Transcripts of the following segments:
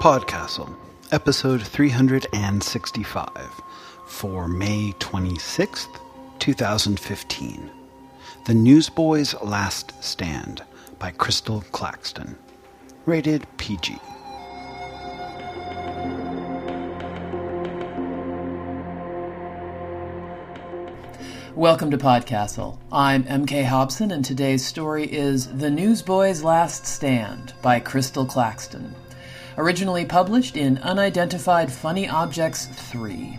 Podcastle, episode 365, for May 26th, 2015. The Newsboys' Last Stand by Crystal Claxton. Rated PG. Welcome to Podcastle. I'm MK Hobson, and today's story is The Newsboys' Last Stand by Crystal Claxton. Originally published in Unidentified Funny Objects 3.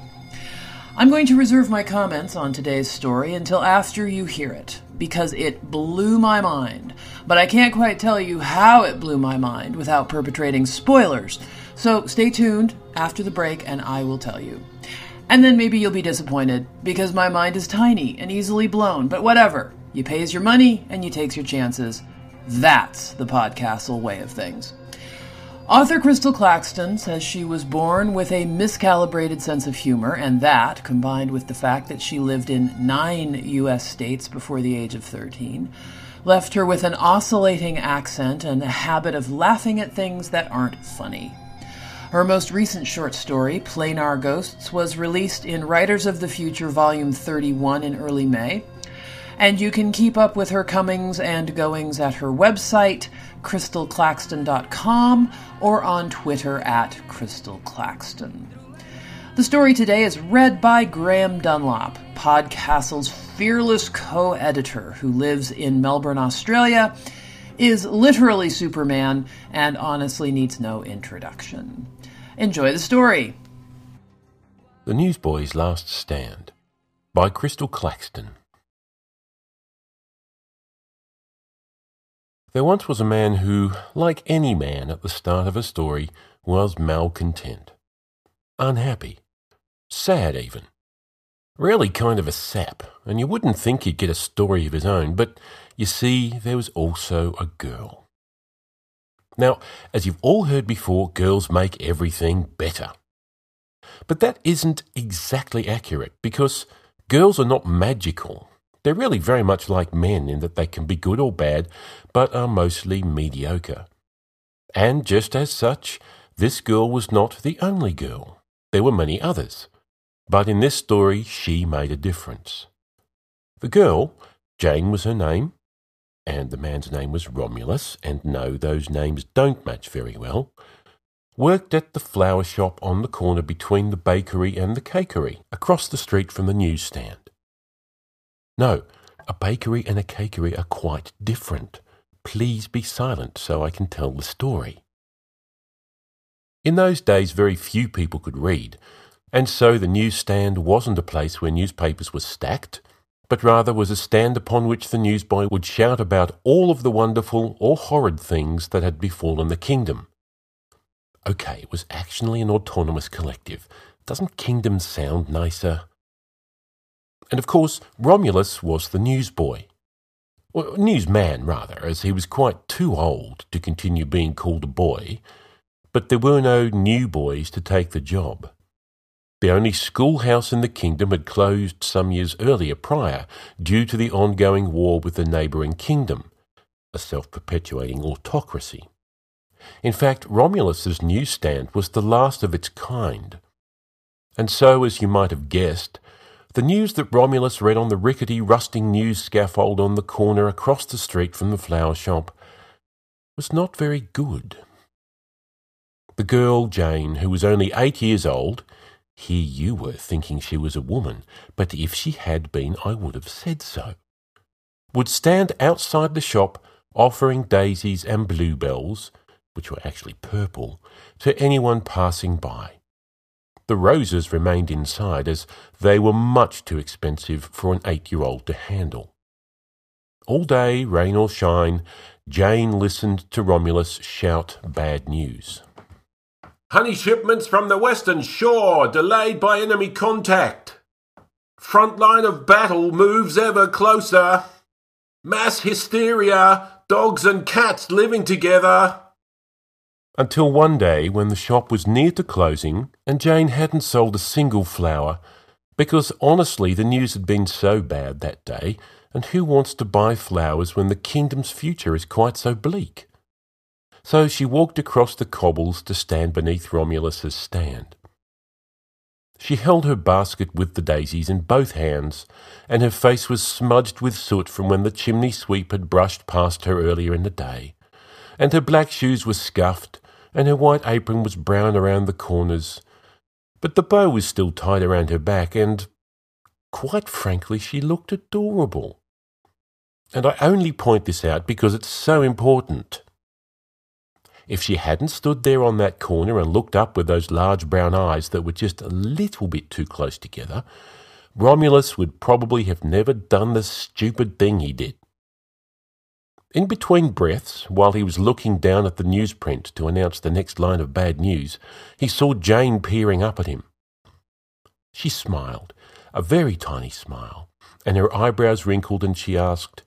I'm going to reserve my comments on today's story until after you hear it, because it blew my mind. But I can't quite tell you how it blew my mind without perpetrating spoilers. So stay tuned after the break, and I will tell you. And then maybe you'll be disappointed because my mind is tiny and easily blown, but whatever. You pays your money and you takes your chances. That's the podcastle way of things. Author Crystal Claxton says she was born with a miscalibrated sense of humor, and that, combined with the fact that she lived in nine U.S. states before the age of 13, left her with an oscillating accent and a habit of laughing at things that aren't funny. Her most recent short story, Planar Ghosts, was released in Writers of the Future Volume 31 in early May. And you can keep up with her comings and goings at her website, crystalclaxton.com, or on Twitter at crystalclaxton. The story today is read by Graham Dunlop, Podcastle's fearless co editor who lives in Melbourne, Australia, is literally Superman, and honestly needs no introduction. Enjoy the story. The Newsboys' Last Stand by Crystal Claxton. There once was a man who, like any man at the start of a story, was malcontent, unhappy, sad even. Really kind of a sap, and you wouldn't think he'd get a story of his own, but you see, there was also a girl. Now, as you've all heard before, girls make everything better. But that isn't exactly accurate because girls are not magical. They're really very much like men in that they can be good or bad, but are mostly mediocre. And just as such, this girl was not the only girl. There were many others. But in this story, she made a difference. The girl, Jane was her name, and the man's name was Romulus, and no, those names don't match very well, worked at the flower shop on the corner between the bakery and the cakery, across the street from the newsstand. No, a bakery and a cakery are quite different. Please be silent so I can tell the story. In those days, very few people could read, and so the newsstand wasn't a place where newspapers were stacked but rather was a stand upon which the newsboy would shout about all of the wonderful or horrid things that had befallen the kingdom. Okay, it was actually an autonomous collective. Doesn't kingdom sound nicer? And of course, Romulus was the newsboy. Well, newsman, rather, as he was quite too old to continue being called a boy, but there were no new boys to take the job. The only schoolhouse in the kingdom had closed some years earlier prior due to the ongoing war with the neighbouring kingdom, a self perpetuating autocracy. In fact, Romulus's newsstand was the last of its kind. And so, as you might have guessed, the news that Romulus read on the rickety, rusting news scaffold on the corner across the street from the flower shop was not very good. The girl, Jane, who was only eight years old, here you were thinking she was a woman, but if she had been, I would have said so. Would stand outside the shop offering daisies and bluebells, which were actually purple, to anyone passing by. The roses remained inside as they were much too expensive for an eight year old to handle. All day, rain or shine, Jane listened to Romulus shout bad news. Honey shipments from the western shore delayed by enemy contact. Front line of battle moves ever closer. Mass hysteria, dogs and cats living together. Until one day when the shop was near to closing and Jane hadn't sold a single flower because honestly the news had been so bad that day and who wants to buy flowers when the kingdom's future is quite so bleak? so she walked across the cobbles to stand beneath Romulus's stand. She held her basket with the daisies in both hands, and her face was smudged with soot from when the chimney sweep had brushed past her earlier in the day, and her black shoes were scuffed, and her white apron was brown around the corners. But the bow was still tied around her back, and, quite frankly, she looked adorable. And I only point this out because it's so important. If she hadn't stood there on that corner and looked up with those large brown eyes that were just a little bit too close together, Romulus would probably have never done the stupid thing he did. In between breaths, while he was looking down at the newsprint to announce the next line of bad news, he saw Jane peering up at him. She smiled, a very tiny smile, and her eyebrows wrinkled, and she asked,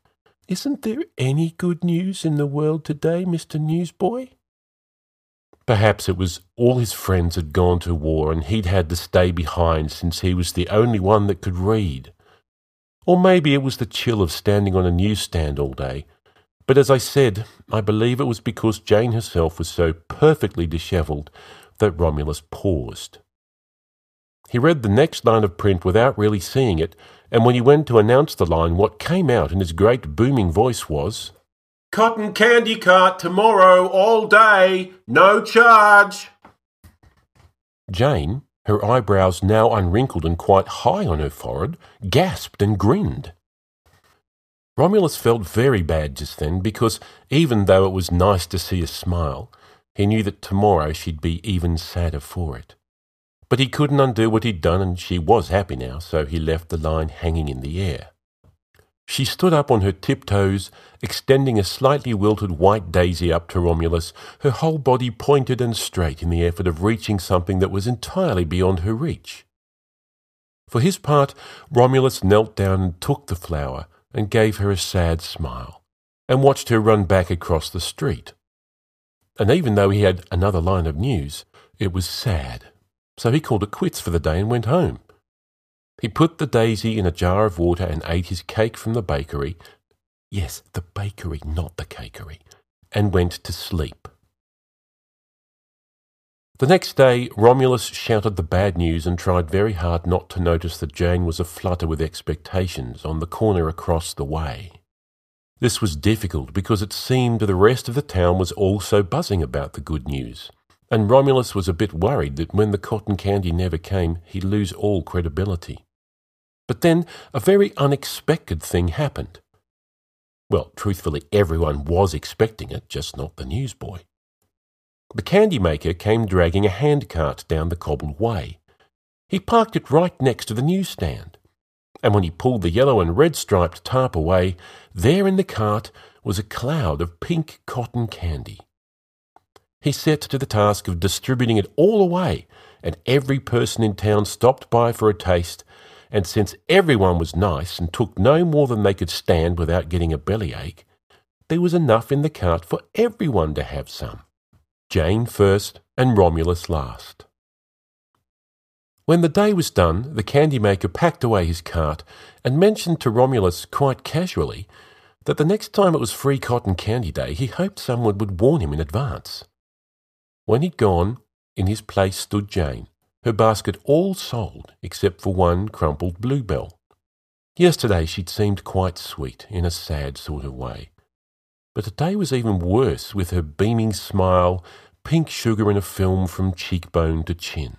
Isn't there any good news in the world today, Mr. Newsboy? Perhaps it was all his friends had gone to war and he'd had to stay behind since he was the only one that could read. Or maybe it was the chill of standing on a newsstand all day. But as I said, I believe it was because Jane herself was so perfectly dishevelled that Romulus paused. He read the next line of print without really seeing it, and when he went to announce the line, what came out in his great booming voice was, Cotton candy cart tomorrow all day, no charge. Jane, her eyebrows now unwrinkled and quite high on her forehead, gasped and grinned. Romulus felt very bad just then because even though it was nice to see a smile, he knew that tomorrow she'd be even sadder for it. But he couldn't undo what he'd done and she was happy now, so he left the line hanging in the air. She stood up on her tiptoes, extending a slightly wilted white daisy up to Romulus, her whole body pointed and straight in the effort of reaching something that was entirely beyond her reach. For his part, Romulus knelt down and took the flower and gave her a sad smile, and watched her run back across the street. And even though he had another line of news, it was sad, so he called it quits for the day and went home. He put the daisy in a jar of water and ate his cake from the bakery. Yes, the bakery, not the cakery, and went to sleep. The next day, Romulus shouted the bad news and tried very hard not to notice that Jane was aflutter with expectations on the corner across the way. This was difficult because it seemed the rest of the town was also buzzing about the good news, and Romulus was a bit worried that when the cotton candy never came, he'd lose all credibility. But then a very unexpected thing happened. Well, truthfully, everyone was expecting it, just not the newsboy. The candy maker came dragging a handcart down the cobbled way. He parked it right next to the newsstand. And when he pulled the yellow and red striped tarp away, there in the cart was a cloud of pink cotton candy. He set to the task of distributing it all away, and every person in town stopped by for a taste and since everyone was nice and took no more than they could stand without getting a bellyache, there was enough in the cart for everyone to have some. Jane first and Romulus last. When the day was done, the candy maker packed away his cart and mentioned to Romulus quite casually that the next time it was free cotton candy day, he hoped someone would warn him in advance. When he'd gone, in his place stood Jane, her basket all sold except for one crumpled bluebell. Yesterday she'd seemed quite sweet in a sad sort of way. But today was even worse with her beaming smile, pink sugar in a film from cheekbone to chin.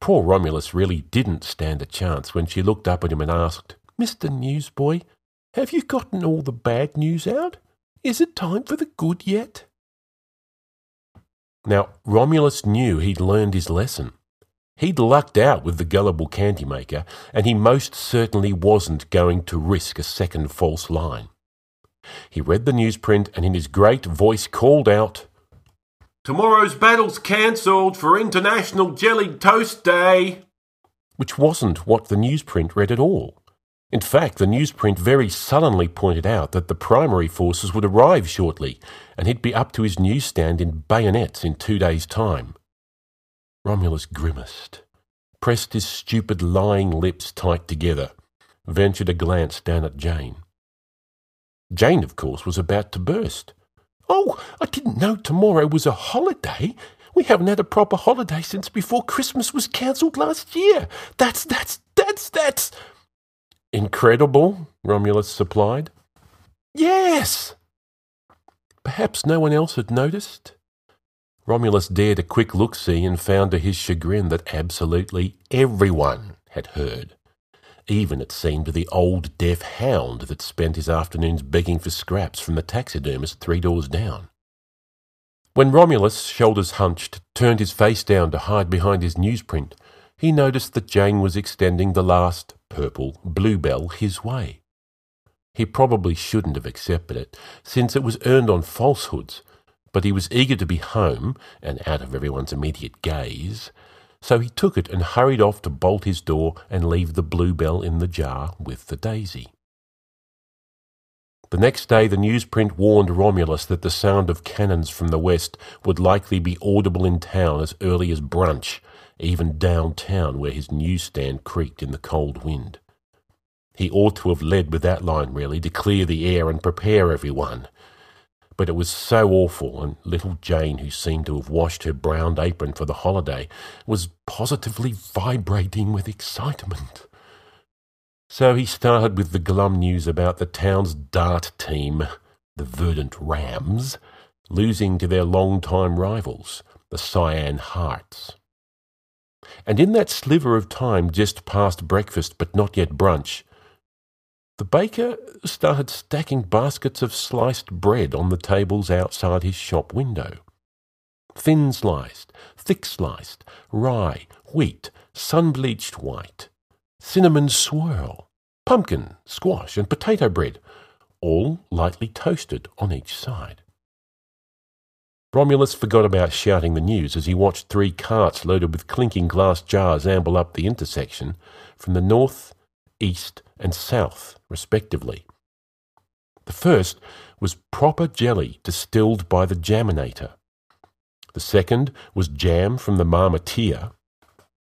Poor Romulus really didn't stand a chance when she looked up at him and asked, Mr. Newsboy, have you gotten all the bad news out? Is it time for the good yet? Now, Romulus knew he'd learned his lesson. He'd lucked out with the gullible candy maker, and he most certainly wasn't going to risk a second false line. He read the newsprint and in his great voice called out, Tomorrow's battle's cancelled for International Jellied Toast Day. Which wasn't what the newsprint read at all. In fact, the newsprint very sullenly pointed out that the primary forces would arrive shortly, and he'd be up to his newsstand in bayonets in two days' time. Romulus grimaced, pressed his stupid lying lips tight together, ventured a glance down at Jane. Jane, of course, was about to burst. Oh, I didn't know tomorrow was a holiday. We haven't had a proper holiday since before Christmas was cancelled last year. That's, that's, that's, that's. Incredible, Romulus supplied. Yes! Perhaps no one else had noticed. Romulus dared a quick look see and found to his chagrin that absolutely everyone had heard. Even, it seemed, to the old deaf hound that spent his afternoons begging for scraps from the taxidermist three doors down. When Romulus, shoulders hunched, turned his face down to hide behind his newsprint, he noticed that Jane was extending the last purple bluebell his way. He probably shouldn't have accepted it, since it was earned on falsehoods, but he was eager to be home and out of everyone's immediate gaze, so he took it and hurried off to bolt his door and leave the bluebell in the jar with the daisy. The next day the newsprint warned Romulus that the sound of cannons from the west would likely be audible in town as early as brunch, even downtown where his newsstand creaked in the cold wind. He ought to have led with that line, really, to clear the air and prepare everyone but it was so awful, and little Jane, who seemed to have washed her brown apron for the holiday, was positively vibrating with excitement. So he started with the glum news about the town's dart team, the Verdant Rams, losing to their long-time rivals, the Cyan Hearts. And in that sliver of time just past breakfast but not yet brunch, the baker started stacking baskets of sliced bread on the tables outside his shop window. Thin sliced, thick sliced, rye, wheat, sun bleached white, cinnamon swirl, pumpkin, squash, and potato bread, all lightly toasted on each side. Romulus forgot about shouting the news as he watched three carts loaded with clinking glass jars amble up the intersection from the north, east, and south, respectively. The first was proper jelly distilled by the jaminator. The second was jam from the marmotier.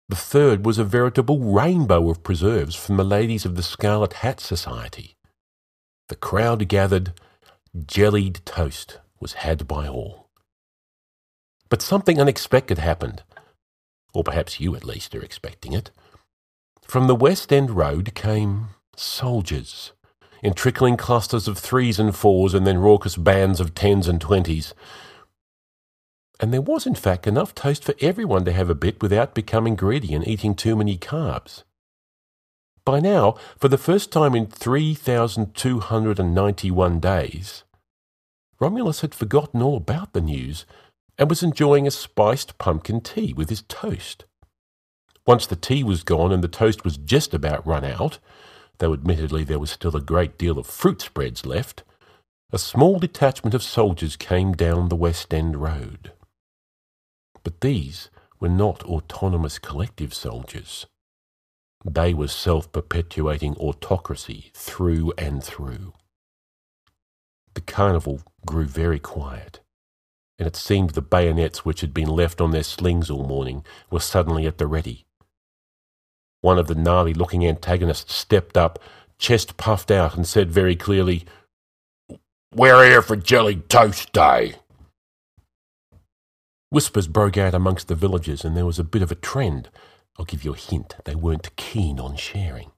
The third was a veritable rainbow of preserves from the ladies of the Scarlet Hat Society. The crowd gathered, jellied toast was had by all. But something unexpected happened, or perhaps you at least are expecting it. From the West End Road came soldiers, in trickling clusters of threes and fours and then raucous bands of tens and twenties. And there was, in fact, enough toast for everyone to have a bit without becoming greedy and eating too many carbs. By now, for the first time in 3,291 days, Romulus had forgotten all about the news and was enjoying a spiced pumpkin tea with his toast. Once the tea was gone and the toast was just about run out, though admittedly there was still a great deal of fruit spreads left, a small detachment of soldiers came down the West End Road. But these were not autonomous collective soldiers. They were self perpetuating autocracy through and through. The carnival grew very quiet, and it seemed the bayonets which had been left on their slings all morning were suddenly at the ready, one of the gnarly looking antagonists stepped up, chest puffed out, and said very clearly, We're here for Jelly Toast Day. Whispers broke out amongst the villagers, and there was a bit of a trend. I'll give you a hint, they weren't keen on sharing.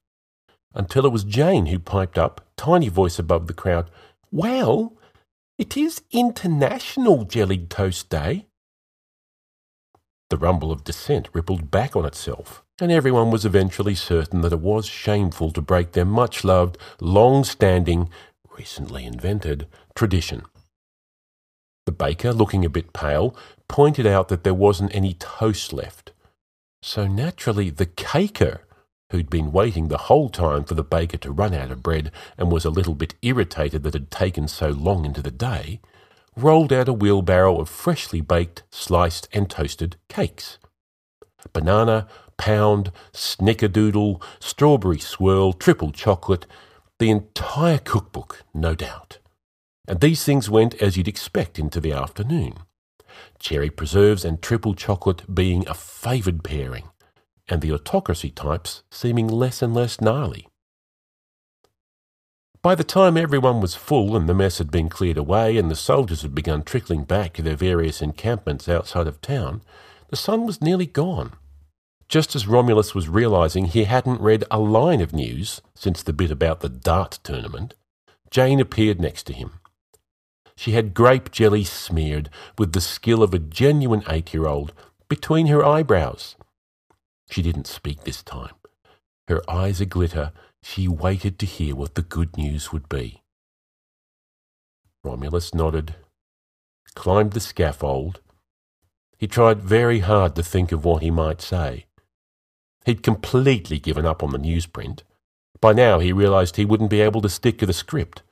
Until it was Jane who piped up, tiny voice above the crowd, Well, it is International Jellied Toast Day. The rumble of dissent rippled back on itself and everyone was eventually certain that it was shameful to break their much loved, long standing, recently invented tradition. The baker, looking a bit pale, pointed out that there wasn't any toast left. So naturally, the caker, who'd been waiting the whole time for the baker to run out of bread and was a little bit irritated that it had taken so long into the day, rolled out a wheelbarrow of freshly baked, sliced, and toasted cakes. Banana, pound, snickerdoodle, strawberry swirl, triple chocolate, the entire cookbook, no doubt. And these things went as you'd expect into the afternoon. Cherry preserves and triple chocolate being a favoured pairing, and the autocracy types seeming less and less gnarly. By the time everyone was full and the mess had been cleared away and the soldiers had begun trickling back to their various encampments outside of town, the sun was nearly gone. Just as Romulus was realizing he hadn't read a line of news since the bit about the dart tournament, Jane appeared next to him. She had grape jelly smeared with the skill of a genuine eight year old between her eyebrows. She didn't speak this time. Her eyes a glitter, she waited to hear what the good news would be. Romulus nodded, climbed the scaffold. He tried very hard to think of what he might say. He'd completely given up on the newsprint. By now he realized he wouldn't be able to stick to the script.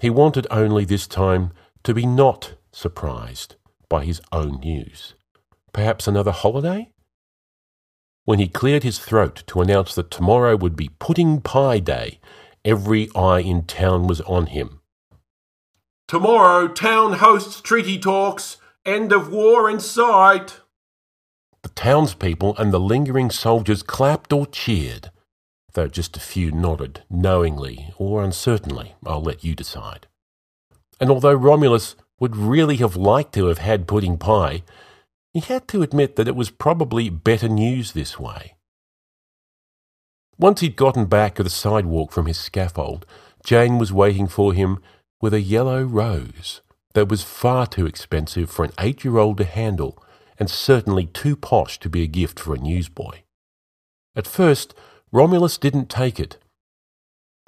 He wanted only this time to be not surprised by his own news. Perhaps another holiday? When he cleared his throat to announce that tomorrow would be pudding pie day, every eye in town was on him. Tomorrow, town hosts treaty talks. End of war in sight. The townspeople and the lingering soldiers clapped or cheered, though just a few nodded, knowingly or uncertainly. I'll let you decide. And although Romulus would really have liked to have had pudding pie, he had to admit that it was probably better news this way. Once he'd gotten back to the sidewalk from his scaffold, Jane was waiting for him with a yellow rose that was far too expensive for an eight year old to handle and certainly too posh to be a gift for a newsboy. At first, Romulus didn't take it.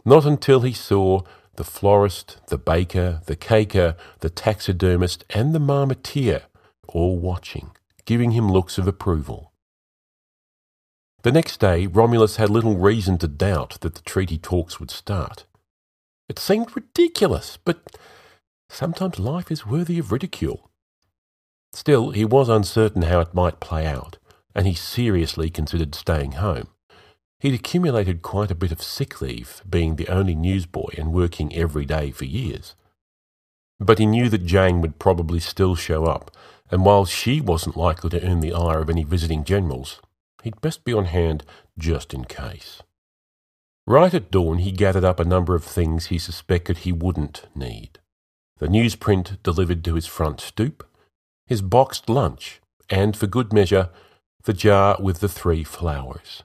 Not until he saw the florist, the baker, the caker, the taxidermist, and the marmotier all watching, giving him looks of approval. The next day, Romulus had little reason to doubt that the treaty talks would start. It seemed ridiculous, but sometimes life is worthy of ridicule. Still, he was uncertain how it might play out, and he seriously considered staying home. He'd accumulated quite a bit of sick leave, being the only newsboy and working every day for years. But he knew that Jane would probably still show up, and while she wasn't likely to earn the ire of any visiting generals, he'd best be on hand just in case. Right at dawn, he gathered up a number of things he suspected he wouldn't need the newsprint delivered to his front stoop, his boxed lunch, and, for good measure, the jar with the three flowers.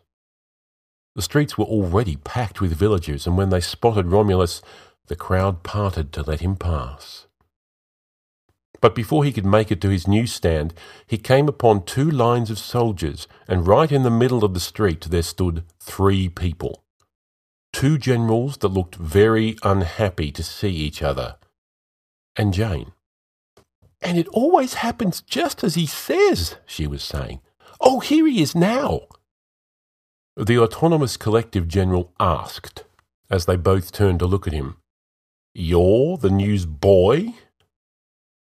The streets were already packed with villagers, and when they spotted Romulus, the crowd parted to let him pass. But before he could make it to his newsstand, he came upon two lines of soldiers, and right in the middle of the street there stood three people. Two generals that looked very unhappy to see each other, and Jane. And it always happens just as he says, she was saying. Oh, here he is now. The autonomous collective general asked, as they both turned to look at him, You're the newsboy?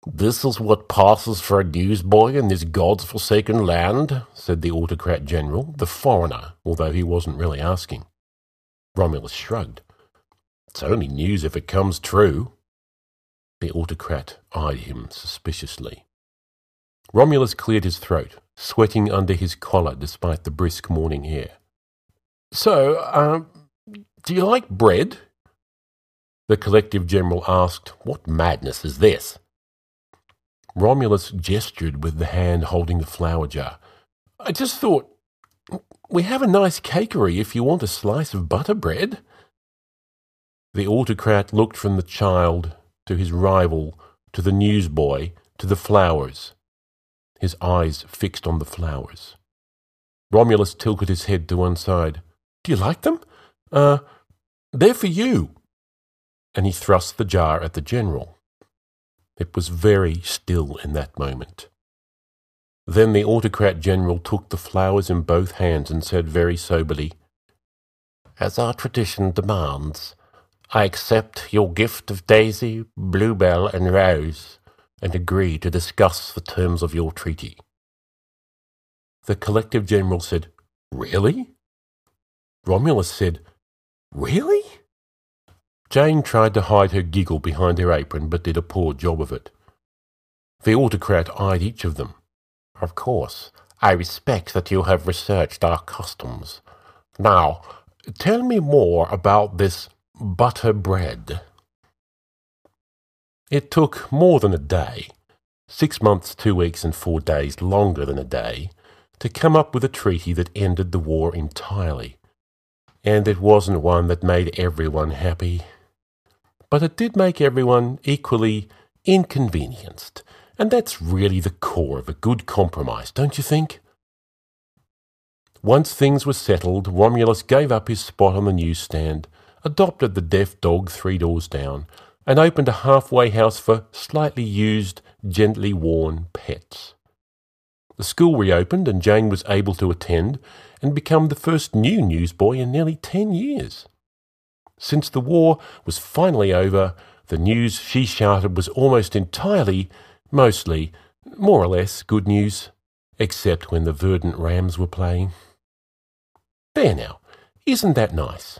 This is what passes for a newsboy in this God's forsaken land, said the autocrat general, the foreigner, although he wasn't really asking. Romulus shrugged. It's only news if it comes true. The autocrat eyed him suspiciously. Romulus cleared his throat, sweating under his collar despite the brisk morning air. So, uh, do you like bread? The collective general asked, What madness is this? Romulus gestured with the hand holding the flour jar. I just thought, we have a nice cakery if you want a slice of butter bread. The autocrat looked from the child to his rival to the newsboy to the flowers, his eyes fixed on the flowers. Romulus tilted his head to one side. Do you like them? Uh, they're for you. And he thrust the jar at the general. It was very still in that moment. Then the autocrat general took the flowers in both hands and said very soberly, As our tradition demands, I accept your gift of daisy, bluebell, and rose, and agree to discuss the terms of your treaty. The collective general said, Really? Romulus said, Really? Jane tried to hide her giggle behind her apron, but did a poor job of it. The autocrat eyed each of them. Of course, I respect that you have researched our customs. Now, tell me more about this butter bread. It took more than a day, six months, two weeks, and four days longer than a day, to come up with a treaty that ended the war entirely. And it wasn't one that made everyone happy. But it did make everyone equally inconvenienced, and that's really the core of a good compromise, don't you think? Once things were settled, Romulus gave up his spot on the newsstand, adopted the deaf dog three doors down, and opened a halfway house for slightly used, gently worn pets. The school reopened, and Jane was able to attend and become the first new newsboy in nearly ten years. Since the war was finally over, the news she shouted was almost entirely, mostly, more or less, good news, except when the Verdant Rams were playing. There now, isn't that nice?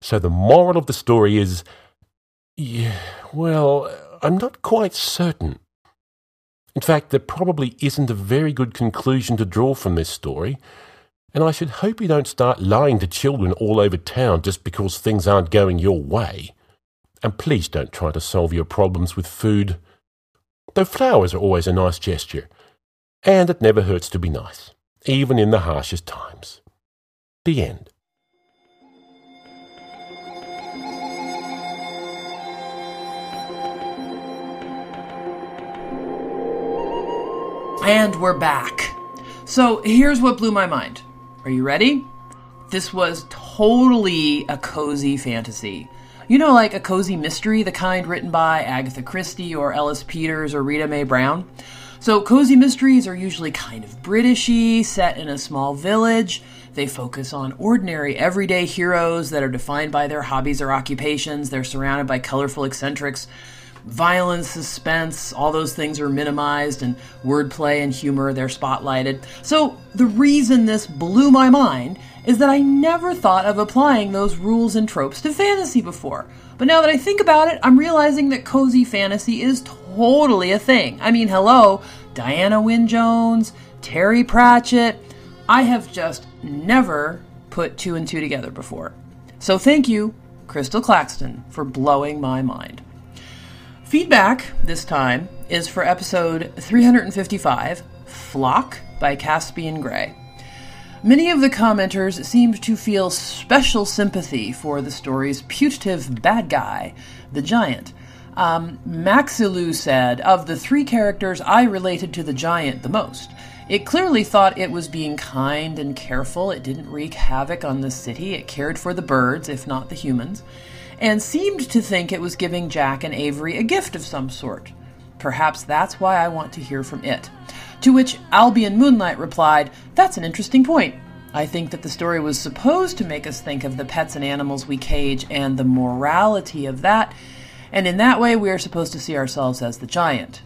So the moral of the story is, yeah, well, I'm not quite certain. In fact, there probably isn't a very good conclusion to draw from this story, and I should hope you don't start lying to children all over town just because things aren't going your way. And please don't try to solve your problems with food. Though flowers are always a nice gesture, and it never hurts to be nice, even in the harshest times. The end. And we're back. So here's what blew my mind. Are you ready? This was totally a cozy fantasy. You know, like a cozy mystery, the kind written by Agatha Christie or Ellis Peters or Rita Mae Brown. So, cozy mysteries are usually kind of Britishy, set in a small village. They focus on ordinary, everyday heroes that are defined by their hobbies or occupations. They're surrounded by colorful eccentrics. Violence, suspense, all those things are minimized, and wordplay and humor, they're spotlighted. So, the reason this blew my mind is that I never thought of applying those rules and tropes to fantasy before. But now that I think about it, I'm realizing that cozy fantasy is totally a thing. I mean, hello, Diana Wynne Jones, Terry Pratchett. I have just never put two and two together before. So thank you, Crystal Claxton, for blowing my mind. Feedback this time is for episode 355 Flock by Caspian Gray. Many of the commenters seemed to feel special sympathy for the story's putative bad guy, the giant. Um, Maxilu said, Of the three characters, I related to the giant the most. It clearly thought it was being kind and careful. It didn't wreak havoc on the city. It cared for the birds, if not the humans and seemed to think it was giving Jack and Avery a gift of some sort. Perhaps that's why I want to hear from it. To which Albion Moonlight replied, That's an interesting point. I think that the story was supposed to make us think of the pets and animals we cage and the morality of that, and in that way we are supposed to see ourselves as the giant.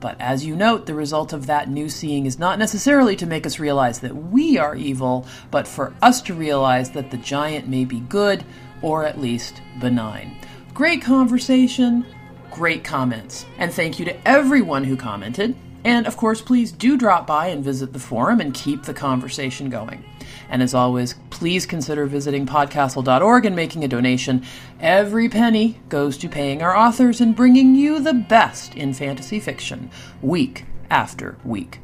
But as you note, the result of that new seeing is not necessarily to make us realize that we are evil, but for us to realize that the giant may be good, or at least benign. Great conversation, great comments. And thank you to everyone who commented. And of course, please do drop by and visit the forum and keep the conversation going. And as always, please consider visiting podcastle.org and making a donation. Every penny goes to paying our authors and bringing you the best in fantasy fiction, week after week.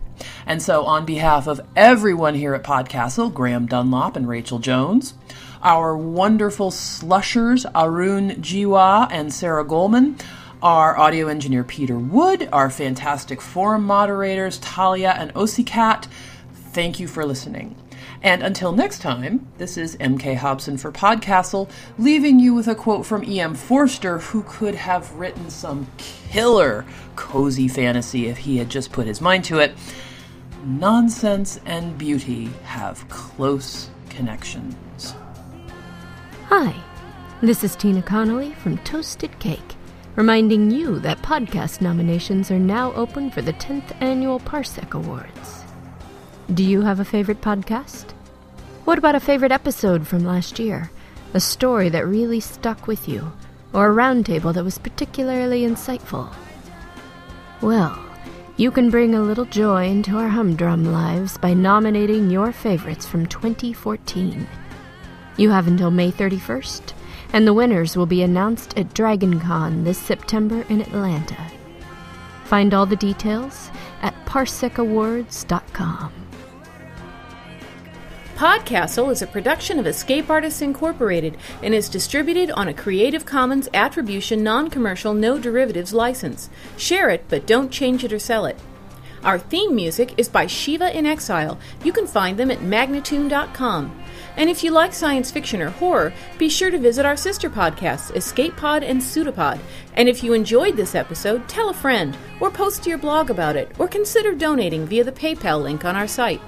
And so, on behalf of everyone here at Podcastle, Graham Dunlop and Rachel Jones, our wonderful slushers, Arun Jiwa and Sarah Goldman, our audio engineer Peter Wood, our fantastic forum moderators Talia and Osicat. Thank you for listening. And until next time, this is MK Hobson for Podcastle, leaving you with a quote from E.M. Forster, who could have written some killer cozy fantasy if he had just put his mind to it. Nonsense and beauty have close connections. Hi, this is Tina Connolly from Toasted Cake, reminding you that podcast nominations are now open for the 10th Annual Parsec Awards. Do you have a favorite podcast? What about a favorite episode from last year? A story that really stuck with you? Or a roundtable that was particularly insightful? Well, you can bring a little joy into our humdrum lives by nominating your favorites from 2014. You have until May 31st, and the winners will be announced at DragonCon this September in Atlanta. Find all the details at parsecawards.com. Podcastle is a production of Escape Artists Incorporated and is distributed on a Creative Commons Attribution Non Commercial No Derivatives license. Share it, but don't change it or sell it. Our theme music is by Shiva in Exile. You can find them at magnatune.com. And if you like science fiction or horror, be sure to visit our sister podcasts, Escape Pod and Pseudopod. And if you enjoyed this episode, tell a friend, or post to your blog about it, or consider donating via the PayPal link on our site.